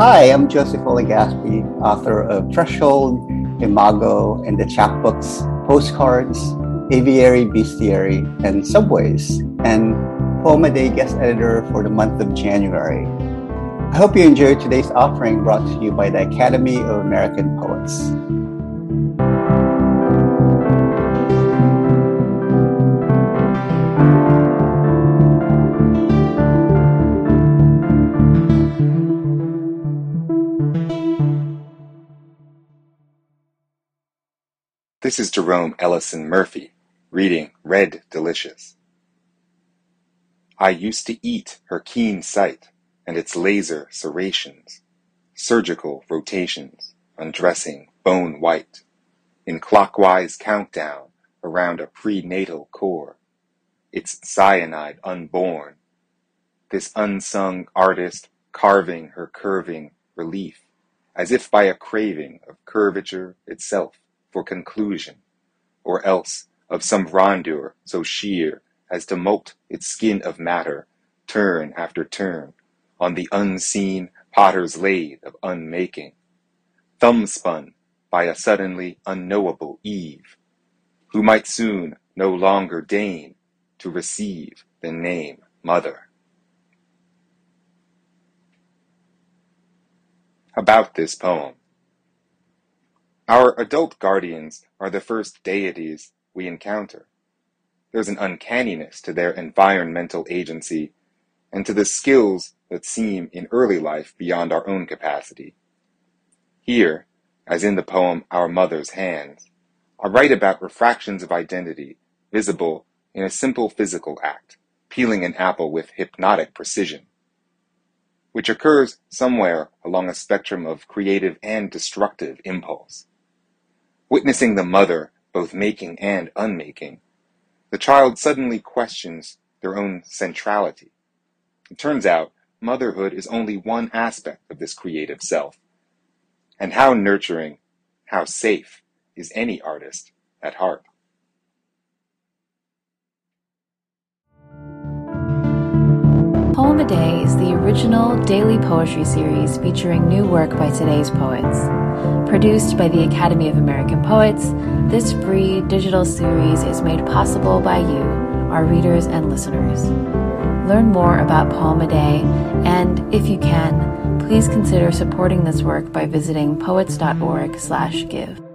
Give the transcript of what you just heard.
Hi, I'm Joseph O. Legaspi, author of Threshold, Imago, and the chapbooks Postcards, Aviary, Bestiary, and Subways, and Poem a Day guest editor for the month of January. I hope you enjoyed today's offering brought to you by the Academy of American Poets. This is Jerome Ellison Murphy, reading Red Delicious. I used to eat her keen sight and its laser serrations, surgical rotations, undressing bone white, in clockwise countdown around a prenatal core, its cyanide unborn, this unsung artist carving her curving relief, as if by a craving of curvature itself for conclusion, or else of some rondure so sheer as to moult its skin of matter, turn after turn, on the unseen potter's lathe of unmaking, thumbspun by a suddenly unknowable Eve, who might soon no longer deign to receive the name Mother. About this poem. Our adult guardians are the first deities we encounter. There's an uncanniness to their environmental agency and to the skills that seem in early life beyond our own capacity. Here, as in the poem Our Mother's Hands, I write about refractions of identity visible in a simple physical act, peeling an apple with hypnotic precision, which occurs somewhere along a spectrum of creative and destructive impulse. Witnessing the mother both making and unmaking, the child suddenly questions their own centrality. It turns out motherhood is only one aspect of this creative self. And how nurturing, how safe is any artist at heart? Poem a Day is the original daily poetry series featuring new work by today's poets. Produced by the Academy of American Poets, this free digital series is made possible by you, our readers and listeners. Learn more about Poem a Day, and if you can, please consider supporting this work by visiting poets.org/give.